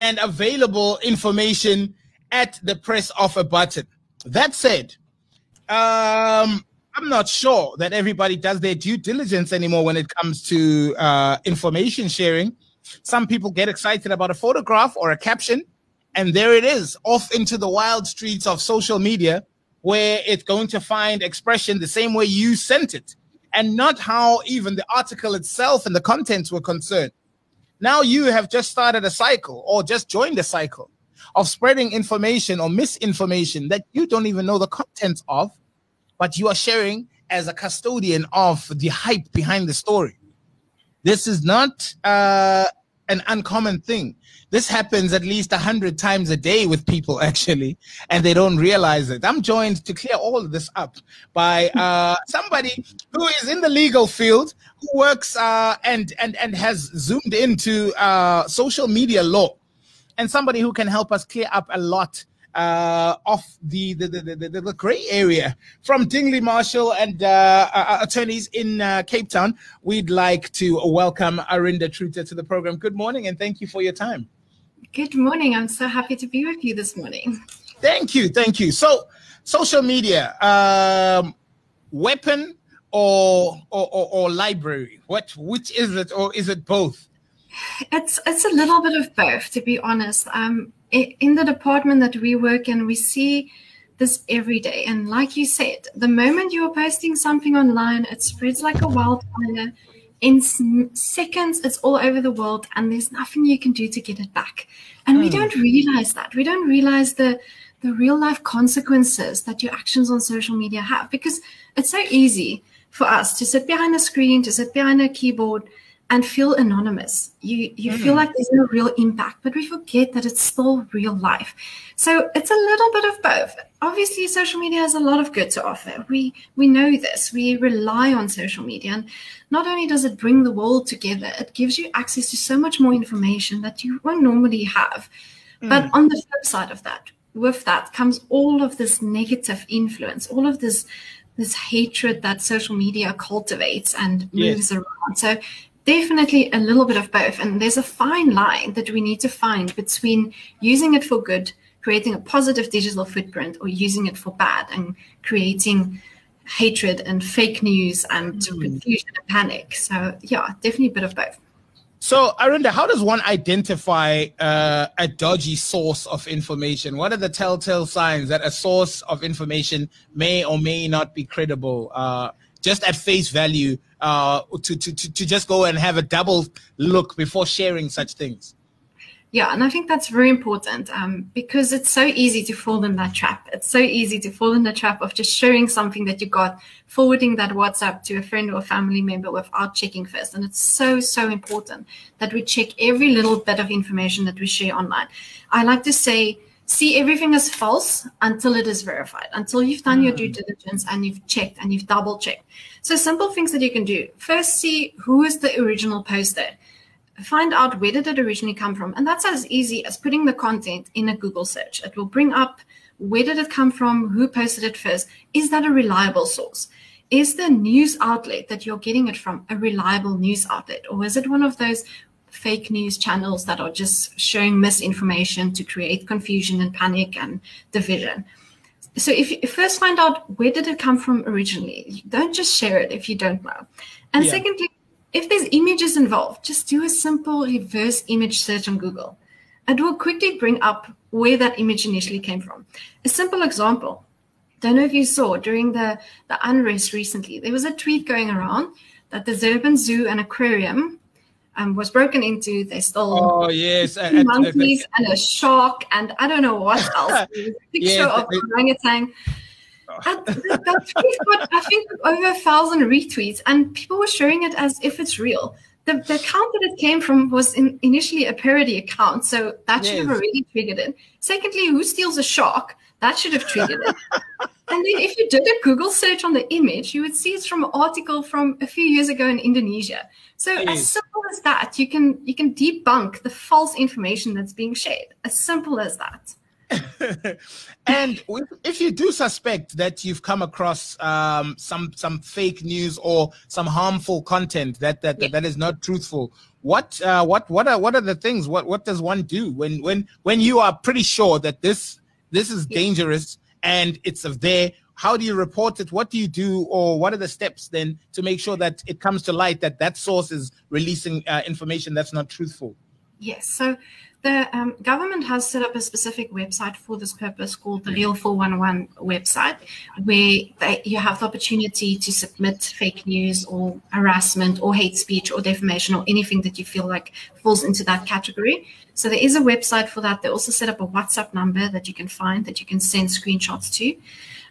and available information at the press of a button. That said, um, I'm not sure that everybody does their due diligence anymore when it comes to uh, information sharing. Some people get excited about a photograph or a caption, and there it is, off into the wild streets of social media, where it's going to find expression the same way you sent it, and not how even the article itself and the contents were concerned. Now you have just started a cycle or just joined a cycle of spreading information or misinformation that you don't even know the contents of, but you are sharing as a custodian of the hype behind the story. This is not uh, an uncommon thing. This happens at least a hundred times a day with people actually, and they don't realize it. I'm joined to clear all of this up by uh, somebody who is in the legal field, who works uh, and and and has zoomed into uh, social media law, and somebody who can help us clear up a lot uh, of the the, the, the, the gray area from Dingley Marshall and uh, uh, attorneys in uh, Cape Town. We'd like to welcome Arinda Truter to the program. Good morning and thank you for your time. Good morning. I'm so happy to be with you this morning. Thank you. Thank you. So, social media, um, weapon or, or, or, or library? What, which is it, or is it both? It's it's a little bit of both, to be honest. Um, in the department that we work in, we see this every day. And like you said, the moment you are posting something online, it spreads like a wildfire in seconds it's all over the world and there's nothing you can do to get it back and mm. we hmm. don't realize that we don't realize the the real life consequences that your actions on social media have because it's so easy for us to sit behind a screen to sit behind a keyboard and feel anonymous. You you mm. feel like there's no real impact, but we forget that it's still real life. So it's a little bit of both. Obviously, social media has a lot of good to offer. We we know this. We rely on social media, and not only does it bring the world together, it gives you access to so much more information that you won't normally have. Mm. But on the flip side of that, with that comes all of this negative influence, all of this this hatred that social media cultivates and moves yes. around. So definitely a little bit of both. And there's a fine line that we need to find between using it for good, creating a positive digital footprint, or using it for bad and creating hatred and fake news and mm. confusion and panic. So, yeah, definitely a bit of both. So, Arinda, how does one identify uh, a dodgy source of information? What are the telltale signs that a source of information may or may not be credible? Uh, just at face value, uh, to, to, to, to just go and have a double look before sharing such things. Yeah, and I think that's very important um, because it's so easy to fall in that trap. It's so easy to fall in the trap of just sharing something that you got, forwarding that WhatsApp to a friend or a family member without checking first. And it's so, so important that we check every little bit of information that we share online. I like to say, see everything as false until it is verified, until you've done mm. your due mm. diligence and you've checked and you've double checked. So simple things that you can do. First, see who is the original poster. Find out where did it originally come from. And that's as easy as putting the content in a Google search. It will bring up where did it come from, who posted it first. Is that a reliable source? Is the news outlet that you're getting it from a reliable news outlet? Or is it one of those fake news channels that are just showing misinformation to create confusion and panic and division. So if you first find out where did it come from originally, don't just share it if you don't know. And yeah. secondly, if there's images involved, just do a simple reverse image search on Google. It will quickly bring up where that image initially came from. A simple example. Don't know if you saw during the, the unrest recently, there was a tweet going around that the Durban Zoo and Aquarium um, was broken into. They stole oh yes, monkeys and a shark and I don't know what else. picture yes, of an orangutan. that tweet got I think over a thousand retweets, and people were sharing it as if it's real. The, the account that it came from was in, initially a parody account, so that should yes. have already triggered it. Secondly, who steals a shark? That should have triggered it. and then if you did a Google search on the image, you would see it's from an article from a few years ago in Indonesia. So as simple as that, you can you can debunk the false information that's being shared. As simple as that. and if you do suspect that you've come across um, some some fake news or some harmful content that that, yeah. that is not truthful, what uh, what what are what are the things? What what does one do when when when you are pretty sure that this this is dangerous and it's of there? How do you report it? What do you do, or what are the steps then to make sure that it comes to light that that source is releasing uh, information that's not truthful? Yes. So the um, government has set up a specific website for this purpose called the Real 411 website, where they, you have the opportunity to submit fake news or harassment or hate speech or defamation or anything that you feel like falls into that category. So there is a website for that. They also set up a WhatsApp number that you can find that you can send screenshots to.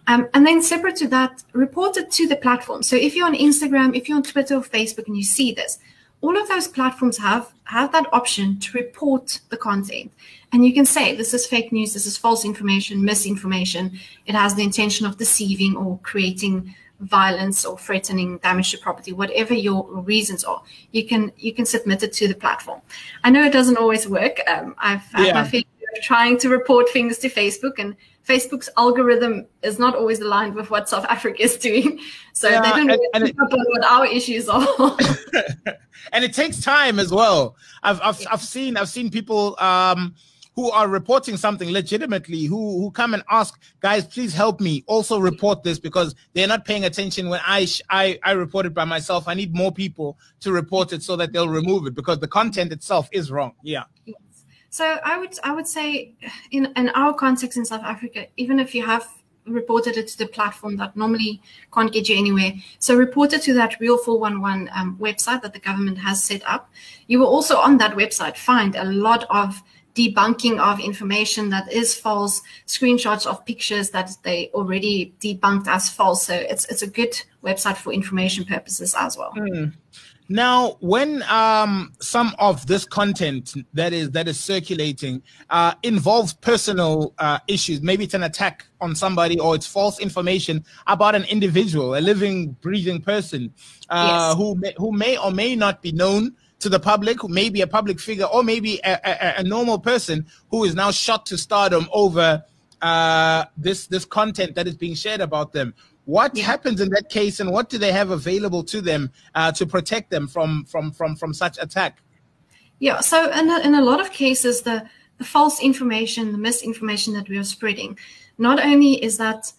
Um, and then separate to that, report it to the platform. So if you're on Instagram, if you're on Twitter or Facebook and you see this, all of those platforms have have that option to report the content. And you can say this is fake news this is false information misinformation. It has the intention of deceiving or creating violence or threatening damage to property whatever your reasons are you can you can submit it to the platform. I know it doesn't always work. Um, i've had yeah. my failure trying to report things to facebook and Facebook's algorithm is not always aligned with what South Africa is doing. So yeah, they don't and, and it, up on what our issues are. and it takes time as well. I've I've, I've seen I've seen people um, who are reporting something legitimately who who come and ask guys please help me also report this because they're not paying attention when I I I report it by myself I need more people to report it so that they'll remove it because the content itself is wrong yeah so I would I would say in in our context in South Africa, even if you have reported it to the platform that normally can't get you anywhere. So report it to that Real 411 um, website that the government has set up. You will also on that website find a lot of debunking of information that is false, screenshots of pictures that they already debunked as false. So it's it's a good website for information purposes as well. Mm. Now, when um, some of this content that is that is circulating uh, involves personal uh, issues, maybe it's an attack on somebody or it's false information about an individual, a living, breathing person uh, yes. who may, who may or may not be known to the public, who may be a public figure, or maybe a, a, a normal person who is now shot to stardom over uh, this this content that is being shared about them. What yeah. happens in that case, and what do they have available to them uh, to protect them from from from from such attack? Yeah, so in a, in a lot of cases, the the false information, the misinformation that we are spreading, not only is that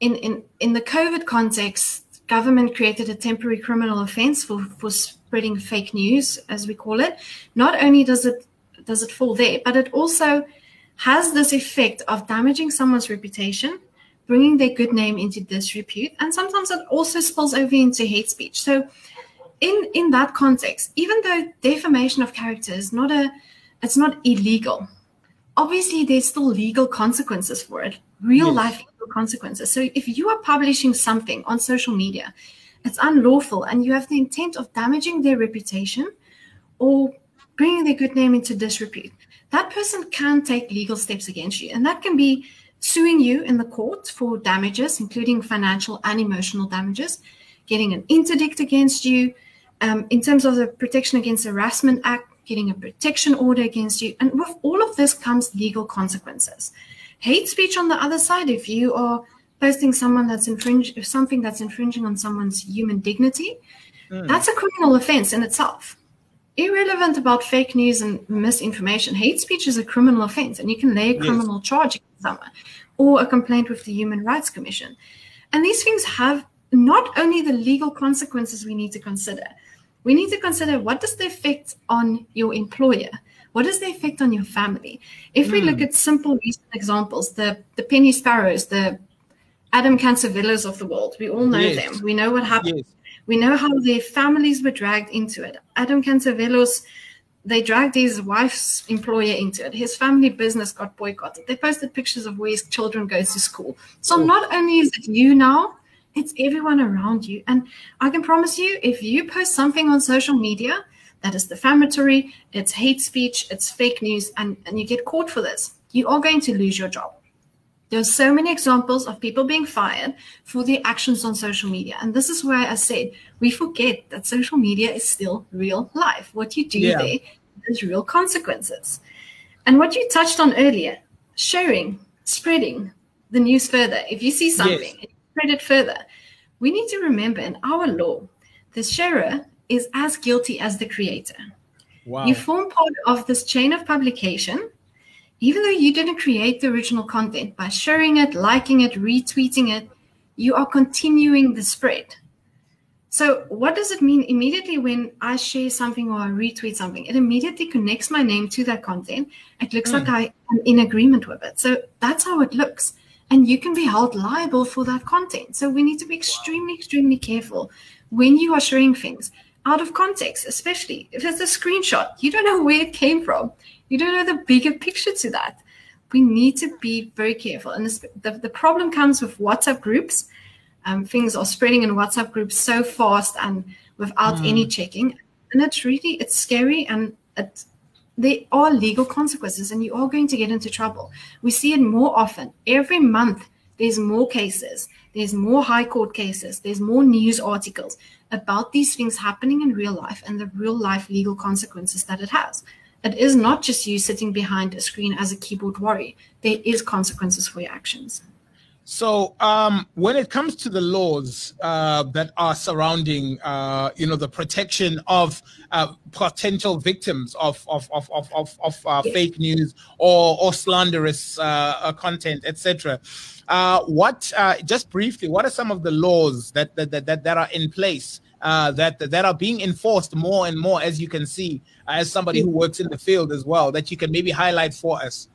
in in in the COVID context, government created a temporary criminal offence for for spreading fake news, as we call it. Not only does it does it fall there, but it also has this effect of damaging someone's reputation bringing their good name into disrepute, and sometimes it also spills over into hate speech. So, in in that context, even though defamation of character is not a, it's not illegal. Obviously, there's still legal consequences for it, real yes. life legal consequences. So, if you are publishing something on social media, it's unlawful, and you have the intent of damaging their reputation or bringing their good name into disrepute. That person can take legal steps against you, and that can be suing you in the court for damages, including financial and emotional damages, getting an interdict against you. Um, in terms of the Protection Against Harassment Act, getting a protection order against you. And with all of this comes legal consequences. Hate speech on the other side, if you are posting someone that's infringe something that's infringing on someone's human dignity, mm. that's a criminal offense in itself. Irrelevant about fake news and misinformation, hate speech is a criminal offense, and you can lay a criminal yes. charge against someone or a complaint with the Human Rights Commission. And these things have not only the legal consequences we need to consider, we need to consider what does the effect on your employer? What is the effect on your family? If we mm. look at simple recent examples, the, the penny sparrows, the Adam Catzavelos of the world, we all know yes. them. We know what happened. Yes. We know how their families were dragged into it. Adam Catzavelos they dragged his wife's employer into it. His family business got boycotted. They posted pictures of where his children go to school. So not only is it you now, it's everyone around you. And I can promise you, if you post something on social media that is defamatory, it's hate speech, it's fake news, and, and you get caught for this, you are going to lose your job. There's so many examples of people being fired for their actions on social media. And this is why I said we forget that social media is still real life. What you do yeah. has real consequences. And what you touched on earlier, sharing, spreading the news further. If you see something, yes. spread it further. We need to remember in our law, the sharer is as guilty as the creator. Wow. You form part of this chain of publication, even though you didn't create the original content. By sharing it, liking it, retweeting it, you are continuing the spread. So, what does it mean immediately when I share something or I retweet something? It immediately connects my name to that content. It looks mm. like I am in agreement with it. So, that's how it looks. And you can be held liable for that content. So, we need to be extremely, extremely careful when you are sharing things out of context, especially if it's a screenshot. You don't know where it came from, you don't know the bigger picture to that. We need to be very careful. And this, the, the problem comes with WhatsApp groups um, things are spreading in WhatsApp groups so fast and without mm. any checking. And it's really it's scary and it, there are legal consequences and you are going to get into trouble. We see it more often. Every month there's more cases, there's more high court cases, there's more news articles about these things happening in real life and the real life legal consequences that it has. It is not just you sitting behind a screen as a keyboard warrior. There is consequences for your actions. So, um, when it comes to the laws uh, that are surrounding, uh, you know, the protection of uh, potential victims of of of of of, of uh, yes. fake news or or slanderous uh, uh, content, etc. what just briefly? What are some of the laws that that that, that are in place? Uh, that that are being enforced more and more, as you can see, as somebody who works in the field as well, that you can maybe highlight for us.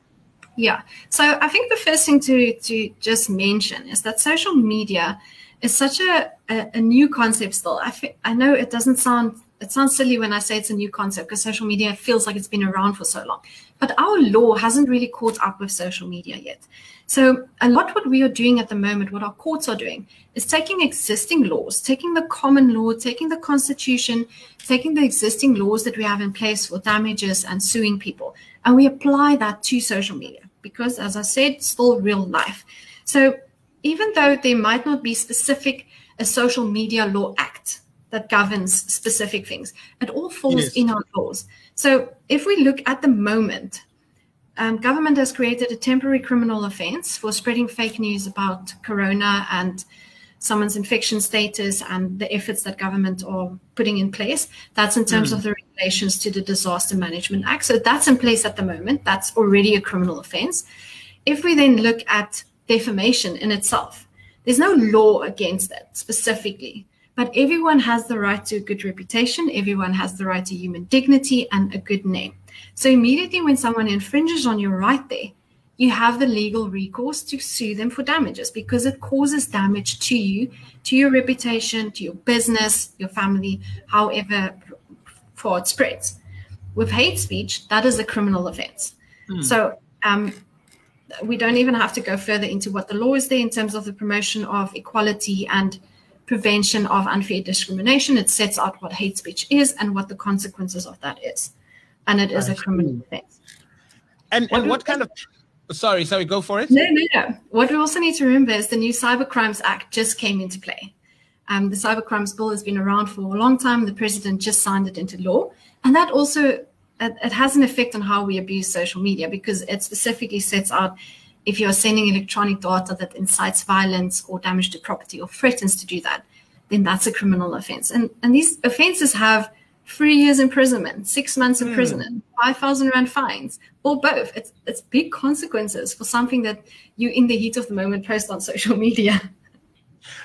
Yeah. So I think the first thing to to just mention is that social media is such a, a, a new concept still. I, f- I know it doesn't sound it sounds silly when I say it's a new concept because social media feels like it's been around for so long. But our law hasn't really caught up with social media yet. So a lot what we are doing at the moment, what our courts are doing, is taking existing laws, taking the common law, taking the constitution, taking the existing laws that we have in place for damages and suing people, and we apply that to social media because, as I said, it's still real life. So even though there might not be specific a social media law act that governs specific things, it all falls it in our laws. So if we look at the moment, um, government has created a temporary criminal offense for spreading fake news about corona and someone's infection status and the efforts that government are putting in place. That's in terms mm. of the regulations to the Disaster Management Act. So that's in place at the moment. That's already a criminal offense. If we then look at defamation in itself, there's no law against that specifically. But everyone has the right to a good reputation. Everyone has the right to human dignity and a good name. So immediately when someone infringes on your right there, you have the legal recourse to sue them for damages because it causes damage to you, to your reputation, to your business, your family, however far it spreads. With hate speech, that is a criminal offense. Mm. So um, we don't even have to go further into what the law is there in terms of the promotion of equality and prevention of unfair discrimination. It sets out what hate speech is and what the consequences of that is. And it is a criminal offense. And, and what kind of Sorry, sorry, go for it. No, no, no. What we also need to remember is the new Cyber Crimes Act just came into play. Um, the Cyber Crimes Bill has been around for a long time. The president just signed it into law. And that also it, it has an effect on how we abuse social media because it specifically sets out if you're sending electronic data that incites violence or damage to property or threatens to do that, then that's a criminal offense. And, and these offenses have three years imprisonment, six months imprisonment, mm. 5,000 Rand fines, or both. It's, it's big consequences for something that you, in the heat of the moment, post on social media.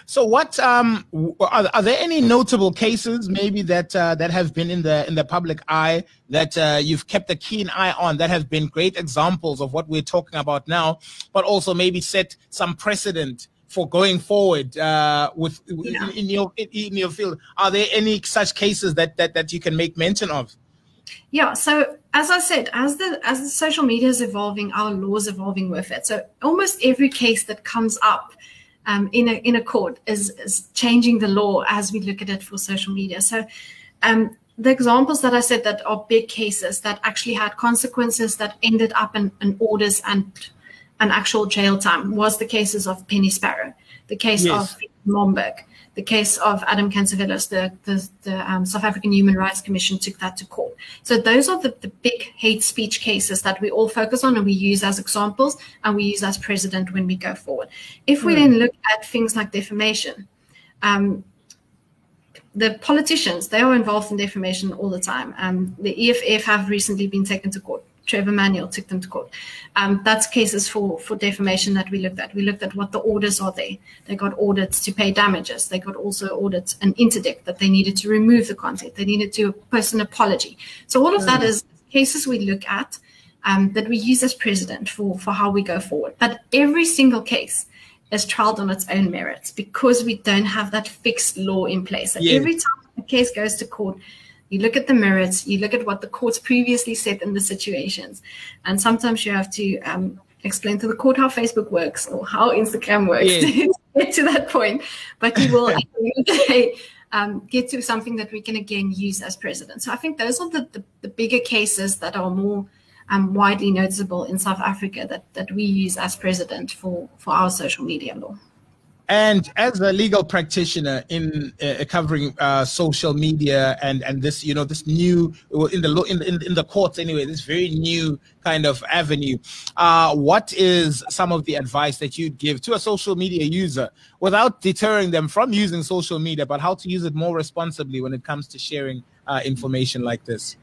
So, what um, are, are, there any notable cases maybe that uh, that have been in the in the public eye that uh, you've kept a keen eye on that have been great examples of what we're talking about now, but also maybe set some precedent for going forward uh, with yeah. in, in, your in, in your field? Are there any such cases that that that you can make mention of? Yeah. So as I said, as the as the social media is evolving, our laws evolving with it. So almost every case that comes up um, in a in a court is, is changing the law as we look at it for social media. So um, the examples that I said that are big cases that actually had consequences that ended up in, in orders and an actual jail time was the cases of Penny Sparrow, the case yes. of Momberg, the case of Adam Catzavelos, the, the, the um, South African Human Rights Commission took that to court. So those are the, the big hate speech cases that we all focus on and we use as examples and we use as precedent when we go forward. If we mm. then look at things like defamation, um, the politicians, they are involved in defamation all the time. Um, the EFF have recently been taken to court Trevor Manuel took them to court. Um, that's cases for, for defamation that we looked at. We looked at what the orders are there. They got ordered to pay damages. They got also ordered an interdict that they needed to remove the content. They needed to post an apology. So all of that is cases we look at um, that we use as precedent for, for how we go forward. But every single case is trialed on its own merits because we don't have that fixed law in place. So yeah. every time a case goes to court, you look at the merits, you look at what the courts previously said in the situations. And sometimes you have to um, explain to the court how Facebook works or how Instagram works to get to that point. But you will um, get to something that we can again use as precedent. So I think those are the, the, the bigger cases that are more um, widely noticeable in South Africa that, that we use as precedent for, for our social media law. And as a legal practitioner in uh, covering uh, social media and and this, you know, this new in the in, in the courts anyway, this very new kind of avenue. Uh, what is some of the advice that you'd give to a social media user without deterring them from using social media, but how to use it more responsibly when it comes to sharing uh, information like this?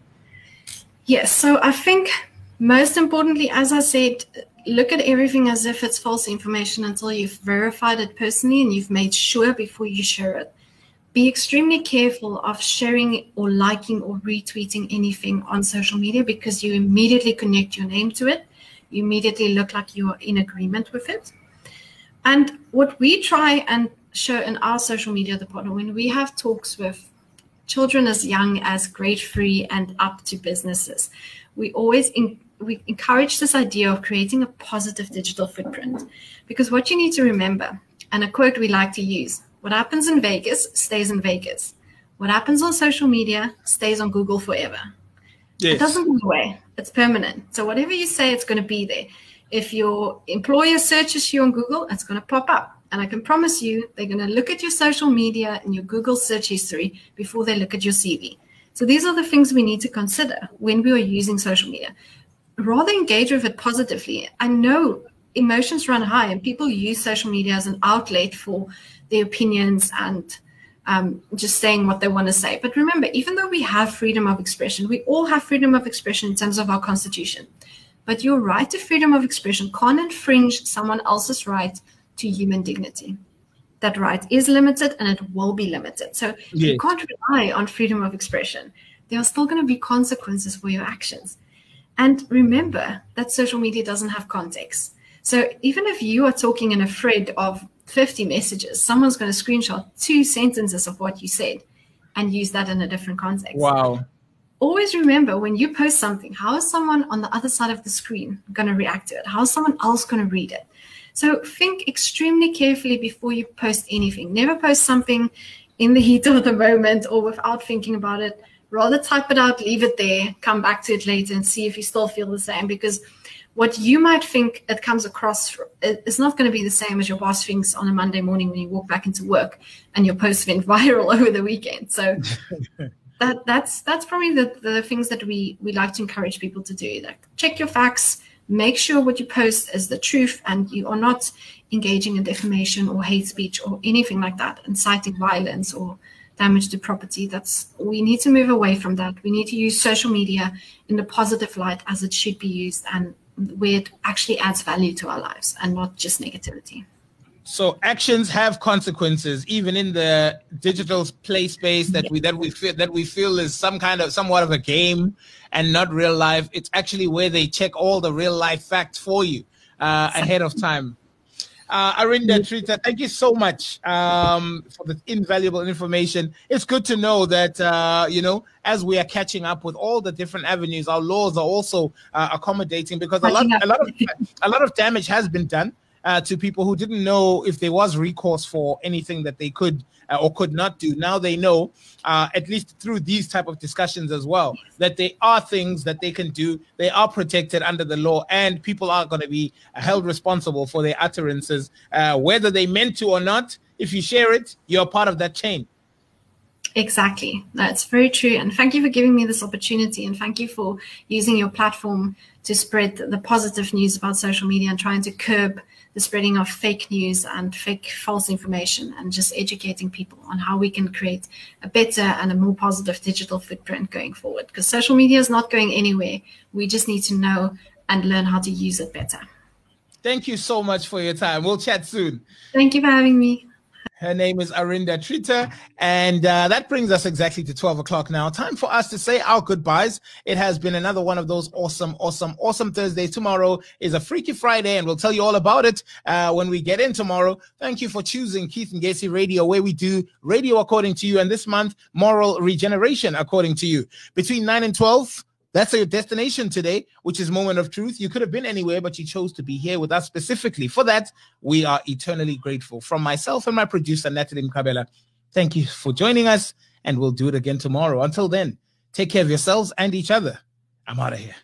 Yes, so I think most importantly, as I said, look at everything as if it's false information until you've verified it personally and you've made sure before you share it. Be extremely careful of sharing or liking or retweeting anything on social media because you immediately connect your name to it. You immediately look like you're in agreement with it. And what we try and show in our social media department when we have talks with children as young as grade three and up to businesses, we always we encourage this idea of creating a positive digital footprint. Because what you need to remember and a quote we like to use what happens in vegas stays in vegas. What happens on social media stays on google forever. Yes. it doesn't go away. It's permanent. So whatever you say it's going to be there. If your employer searches you on google it's going to pop up. And i can promise you they're going to look at your social media and your google search history before they look at your cv so these are the things we need to consider when we are using social media rather engage with it positively. I know emotions run high and people use social media as an outlet for their opinions and um, just saying what they want to say. But remember, even though we have freedom of expression, we all have freedom of expression in terms of our constitution. But your right to freedom of expression can't infringe someone else's right to human dignity. That right is limited and it will be limited. So yes. you can't rely on freedom of expression. There are still going to be consequences for your actions. And remember that social media doesn't have context. So even if you are talking in a thread of 50 messages, someone's going to screenshot two sentences of what you said and use that in a different context. Wow. Always remember when you post something, how is someone on the other side of the screen going to react to it? How is someone else going to read it? So think extremely carefully before you post anything. Never post something in the heat of the moment or without thinking about it rather type it out, leave it there, come back to it later and see if you still feel the same. Because what you might think it comes across is not going to be the same as your boss thinks on a Monday morning when you walk back into work and your post went viral over the weekend. So that that's that's probably the, the things that we we like to encourage people to do. Like check your facts, make sure what you post is the truth and you are not engaging in defamation or hate speech or anything like that, inciting violence or damage to property. That's we need to move away from that. We need to use social media in the positive light as it should be used and where it actually adds value to our lives and not just negativity. So actions have consequences, even in the digital play space that we that we feel that we feel is some kind of somewhat of a game and not real life. It's actually where they check all the real life facts for you uh, ahead of time. Uh, Arinda Truter, thank you so much um, for the invaluable information. It's good to know that, uh, you know, as we are catching up with all the different avenues, our laws are also uh, accommodating because a lot, a lot of a lot of damage has been done uh, to people who didn't know if there was recourse for anything that they could or could not do. Now they know, uh, at least through these type of discussions as well, that there are things that they can do. They are protected under the law, and people are going to be held responsible for their utterances, uh, whether they meant to or not If you share it, you're part of that chain. Exactly. That's very true. And thank you for giving me this opportunity. And thank you for using your platform to spread the positive news about social media and trying to curb the spreading of fake news and fake false information and just educating people on how we can create a better and a more positive digital footprint going forward. Because social media is not going anywhere. We just need to know and learn how to use it better. Thank you so much for your time. We'll chat soon. Thank you for having me. Her name is Arinda Truter. And uh, that brings us exactly to 12 o'clock now. Time for us to say our goodbyes. It has been another one of those awesome, awesome, awesome Thursdays. Tomorrow is a Freaky Friday, and we'll tell you all about it uh, when we get in tomorrow. Thank you for choosing Keith and Gacy Radio, where we do radio according to you. And this month, moral regeneration according to you. Between 9 and 12, that's your destination today, which is Moment of Truth. You could have been anywhere, but you chose to be here with us specifically. For that, we are eternally grateful. From myself and my producer, Natalie Mkabela, thank you for joining us, and we'll do it again tomorrow. Until then, take care of yourselves and each other. I'm out of here.